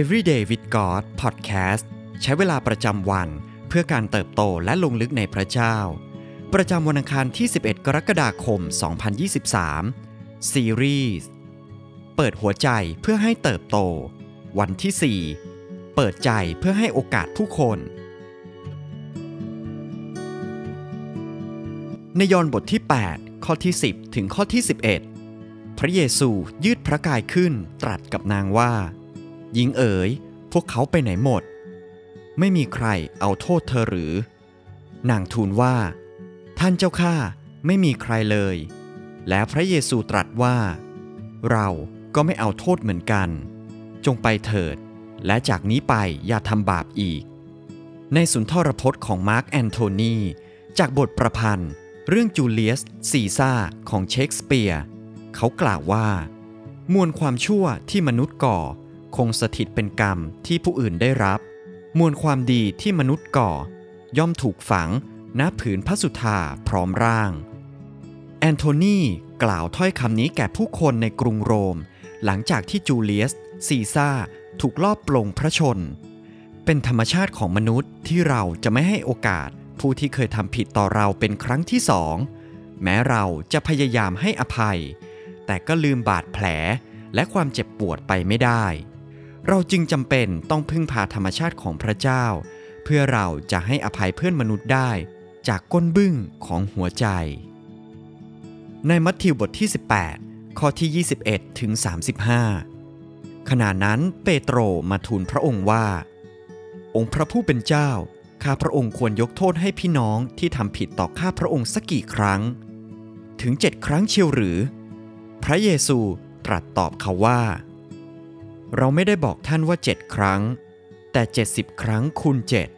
Everyday with God Podcast ใช้เวลาประจำวันเพื่อการเติบโตและลงลึกในพระเจ้า ประจำวันอังคารที่ 11 กรกฎาคม 2023 ซีรีส์เปิดหัวใจเพื่อให้เติบโต วันที่ 4 เปิดใจเพื่อให้โอกาสผู้คน ในยอห์นบทที่ 8 ข้อที่ 10 ถึงข้อที่ 11 พระเยซูยืดพระกายขึ้นตรัสกับนางว่า หญิงเอ๋ย พวกเขาไปไหนหมด ไม่มีใครเอาโทษเธอหรือ นางทูลว่า ท่านเจ้าข้าไม่มีใครเลย แล้วพระเยซูตรัสว่า เราก็ไม่เอาโทษเหมือนกัน จงไปเถิด และจากนี้ไปอย่าทำบาปอีก ในสุนทรพจน์ของมาร์กแอนโทนี จากบทประพันธ์ เรื่องจูเลียสซีซ่าของเชคสเปียร์ เขากล่าวว่า มวลความชั่วที่มนุษย์ก่อ คงสถิตเป็นกรรมที่ผู้อื่นได้รับ มวลความดีที่มนุษย์ก่อ ย่อมถูกฝังณผืนพระสุธาพร้อมร่าง แอนโทนีกล่าวถ้อยคำนี้แก่ผู้คนในกรุงโรม หลังจากที่จูเลียส ซีซ่าถูกลอบปลงพระชนม์ เป็นธรรมชาติของมนุษย์ที่เราจะไม่ให้โอกาสผู้ที่เคยทำผิดต่อเราเป็นครั้งที่สอง แม้เราจะพยายามให้อภัย แต่ก็ลืมบาดแผลและความเจ็บปวดไปไม่ได้ เราจึงจำเป็นต้องพึ่งพาธรรมชาติของพระเจ้า เพื่อเราจะให้อภัยเพื่อนมนุษย์ได้ จากก้นบึ้งของหัวใจ ในมัทธิวบทที่ 18 ข้อที่ 21 ถึง 35 ขณะนั้นเปโตรมาทูลพระองค์ว่า องค์พระผู้เป็นเจ้า ข้าพระองค์ควรยกโทษให้พี่น้องที่ทำผิดต่อข้าพระองค์สักกี่ครั้ง ถึงเจ็ดครั้งเชียวหรือ พระเยซูตรัสตอบเขาว่า เราไม่ได้บอกท่านว่าเจ็ดครั้ง แต่เจ็ดสิบครั้งคูณเจ็ด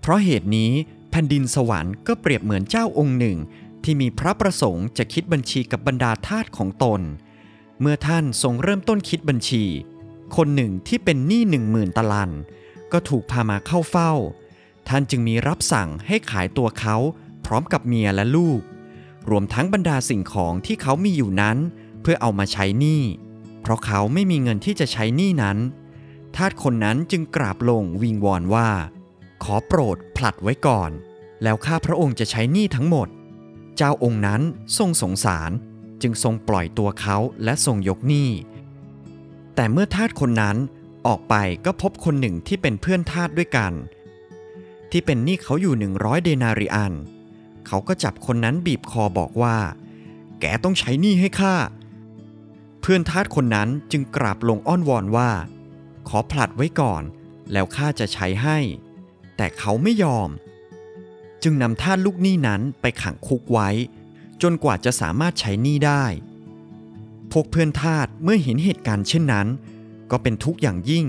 เพราะเหตุนี้แผ่นดินสวรรค์ก็เปรียบเหมือนเจ้าองค์หนึ่ง ที่มีพระประสงค์จะคิดบัญชีกับบรรดาทาสของตน เมื่อท่านทรงเริ่มต้นคิดบัญชี คนหนึ่งที่เป็นหนี้หนึ่งหมื่นตะลัน ก็ถูกพามาเข้าเฝ้า ท่านจึงมีรับสั่งให้ขายตัวเขาพร้อมกับเมียและลูก รวมทั้งบรรดาสิ่งของที่เขามีอยู่นั้น เพื่อเอามาใช้หนี้ เพราะเขาไม่มีเงินที่จะใช้หนี้นั้น ทาสคนนั้นจึงกราบลงวิงวอนว่า ขอโปรดผลัดไว้ก่อน แล้วข้าพระองค์จะใช้หนี้ทั้งหมด เจ้าองค์นั้นทรงสงสาร จึงทรงปล่อยตัวเขาและทรงยกหนี้ แต่เมื่อทาสคนนั้นออกไปก็พบคนหนึ่งที่เป็นเพื่อนทาสด้วยกัน ที่เป็นหนี้เขาอยู่หนึ่งร้อยเดนาริอัน เขาก็จับคนนั้นบีบคอบอกว่า แกต้องใช้หนี้ให้ข้า พื่อนทาสคนนั้นจึงกราบลงอ้อนวอนว่า ขอผลัดไว้ก่อน แล้วข้าจะใช้ให้ แต่เขาไม่ยอม จึงนำทาสลูกหนี้นั้นไปขังคุกไว้ จนกว่าจะสามารถใช้หนี้ได้ พวกเพื่อนทาสเมื่อเห็นเหตุการณ์เช่นนั้น ก็เป็นทุกข์อย่างยิ่ง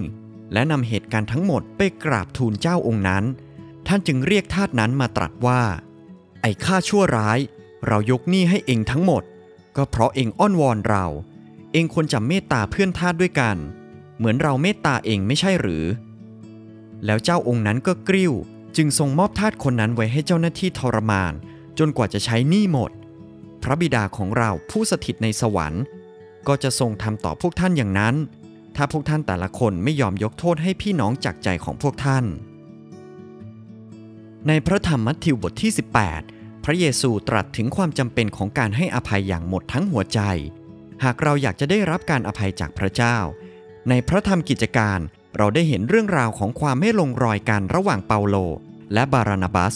และนำเหตุการณ์ทั้งหมดไปกราบทูลเจ้าองค์นั้น ท่านจึงเรียกทาสนั้นมาตรัสว่า ไอ้ข้าชั่วร้าย เรายกหนี้ให้เองทั้งหมด ก็เพราะเองอ้อนวอนเรา องควรจะเมตตาเพื่อนทาสด้วยกัน เหมือนเราเมตตาเองไม่ใช่หรือ แล้วเจ้าองค์นั้นก็กริ้ว จึงทรงมอบทาสคนนั้นไว้ให้เจ้าหน้าที่ทรมาน จนกว่าจะใช้หนี้หมด พระบิดาของเราผู้สถิตในสวรรค์ ก็จะทรงทำต่อพวกท่านอย่างนั้น ถ้าพวกท่านแต่ละคนไม่ยอมยกโทษให้พี่น้องจากใจของพวกท่าน ในพระธรรมมัทธิวบทที่ 18พระเยซูตรัสถึงความจำเป็นของการให้อภัยอย่างหมดทั้งหัวใจ หากเราอยากจะได้รับการอภัยจากพระเจ้า ในพระธรรมกิจการเราได้เห็นเรื่องราวของความไม่ลงรอยกันระหว่างเปาโล และบารานาบัส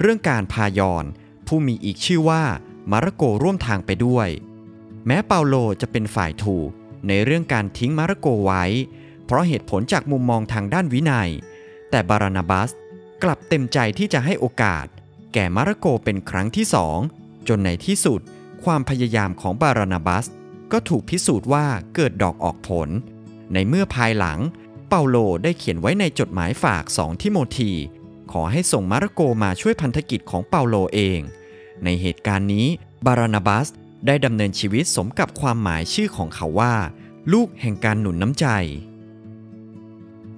เรื่องการพายอน ผู้มีอีกชื่อว่ามาระโกร่วมทางไปด้วย แม้เปาโลจะเป็นฝ่ายถูกในเรื่องการทิ้งมาระโกไว้ เพราะเหตุผลจากมุมมองทางด้านวินัย แต่บารานาบัสกลับเต็มใจที่จะให้โอกาส แก่มาระโกเป็นครั้งที่สองจนในที่สุด ความพยายามของบารานาบัส ก็ถูกพิสูจน์ว่าเกิดดอกออกผล ในเมื่อภายหลัง เปาโลได้เขียนไว้ในจดหมายฝากสองทิโมธี ขอให้ส่งมาระโกมาช่วยพันธกิจของเปาโลเอง ในเหตุการณ์นี้บารานาบัสได้ดำเนินชีวิตสมกับความหมายชื่อของเขาว่า ลูกแห่งการหนุนน้ำใจ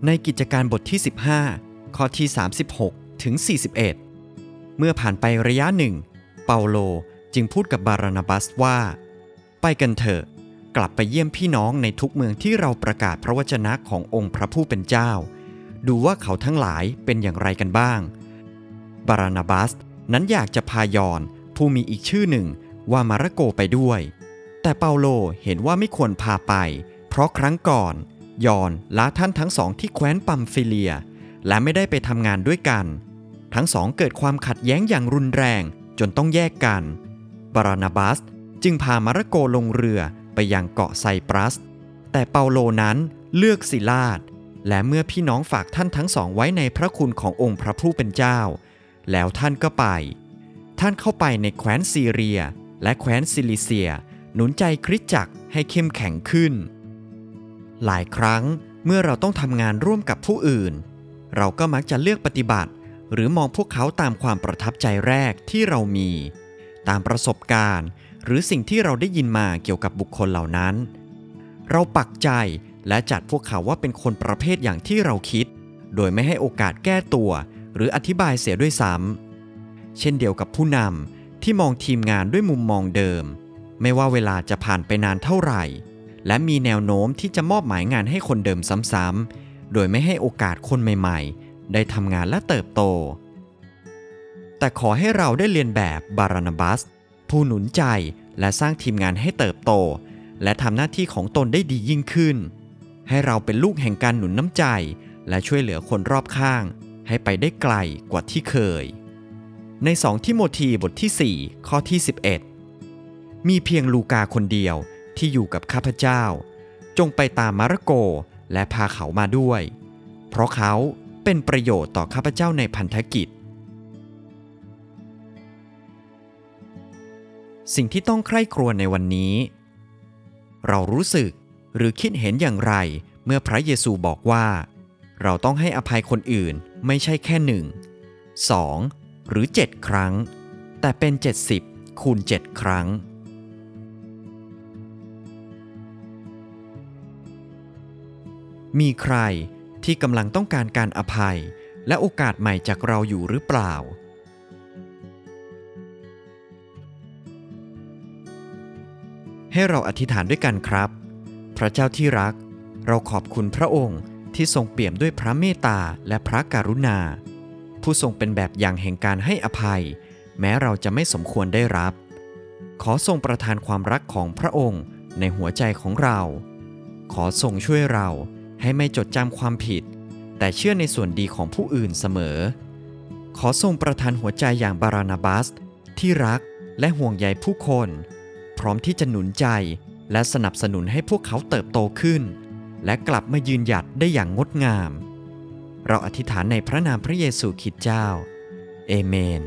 ในกิจการบทที่ 15 ข้อที่ 36 ถึง 41 เมื่อผ่านไประยะหนึ่ง เปาโลจึงพูดกับบารานาบัสว่า ไปกันเถอะ กลับไปเยี่ยมพี่น้องในทุกเมืองที่เราประกาศพระวจนะขององค์พระผู้เป็นเจ้า ดูว่าเขาทั้งหลายเป็นอย่างไรกันบ้าง บารานาบัสนั้นอยากจะพายอนผู้มีอีกชื่อหนึ่งว่ามาระโกไปด้วย แต่เปาโลเห็นว่าไม่ควรพาไป เพราะครั้งก่อนยอนละท่านทั้งสองที่แคว้นปัมฟิเลีย และไม่ได้ไปทำงานด้วยกัน ทั้งสองเกิดความขัดแย้งอย่างรุนแรงจนต้องแยกกัน บารานาบัส จึงพามาระโกลงเรือไปยังเกาะไซปรัส แต่เปาโลนั้นเลือกศิลาดและเมื่อพี่น้องฝากท่านทั้งสองไว้ในพระคุณขององค์พระผู้เป็นเจ้า แล้วท่านก็ไป ท่านเข้าไปในแคว้นซีเรีย และแคว้นซิลิเซีย หนุนใจคริสตจักรให้เข้มแข็งขึ้น หลายครั้งเมื่อเราต้องทำงานร่วมกับผู้อื่น เราก็มักจะเลือกปฏิบัติ หรือมองพวกเขาตามความประทับใจแรกที่เรามี ตามประสบการณ์ หรือสิ่งที่เราได้ยินมาเกี่ยวกับบุคคลเหล่านั้น เราปักใจและจัดพวกเขาว่าเป็นคนประเภทอย่างที่เราคิด โดยไม่ให้โอกาสแก้ตัว หรืออธิบายเสียด้วยซ้ำเช่นเดียวกับผู้นำที่มองทีมงานด้วยมุมมองเดิม ไม่ว่าเวลาจะผ่านไปนานเท่าไหร่ และมีแนวโน้มที่จะมอบหมายงานให้คนเดิมซ้ำๆโดยไม่ให้โอกาสคนใหม่ๆ ได้ทำงานและเติบโต แต่ขอให้เราได้เรียนแบบบารานบัส ผู้หนุนใจและสร้างทีมงานให้เติบโต และทำหน้าที่ของตนได้ดียิ่งขึ้น ให้เราเป็นลูกแห่งการหนุนน้ำใจ และช่วยเหลือคนรอบข้าง ให้ไปได้ไกลกว่าที่เคย ในสองทิโมธีบทที่ 4 ข้อที่ 11 มีเพียงลูกาคนเดียวที่อยู่กับข้าพเจ้า จงไปตามมาระโกและพาเขามาด้วย เพราะเขาเป็นประโยชน์ต่อข้าพเจ้าในพันธกิจ สิ่งที่ต้องใคร่ครวญในวันนี้ เรารู้สึกหรือคิดเห็นอย่างไรเมื่อพระเยซูบอกว่า เราต้องให้อภัยคนอื่นไม่ใช่แค่หนึ่งสองหรือ7ครั้ง แต่เป็น 70 คูณ 7 ครั้ง มีใครที่กำลังต้องการการอภัยและโอกาสใหม่จากเราอยู่หรือเปล่า ให้เราอธิษฐานด้วยกันครับ พระเจ้าที่รัก เราขอบคุณพระองค์ที่ทรงเปี่ยมด้วยพระเมตตาและพระกรุณา ผู้ทรงเป็นแบบอย่างแห่งการให้อภัย แม้เราจะไม่สมควรได้รับ ขอทรงประทานความรักของพระองค์ในหัวใจของเรา ขอทรงช่วยเราให้ไม่จดจำความผิด แต่เชื่อในส่วนดีของผู้อื่นเสมอ ขอทรงประทานหัวใจอย่างบารานาบัสที่รักและห่วงใยผู้คน พร้อมที่จะหนุนใจ และสนับสนุนให้พวกเขาเติบโตขึ้น และกลับมายืนหยัดได้อย่างงดงาม เราอธิษฐานในพระนามพระเยซูคริสต์เจ้า เอเมน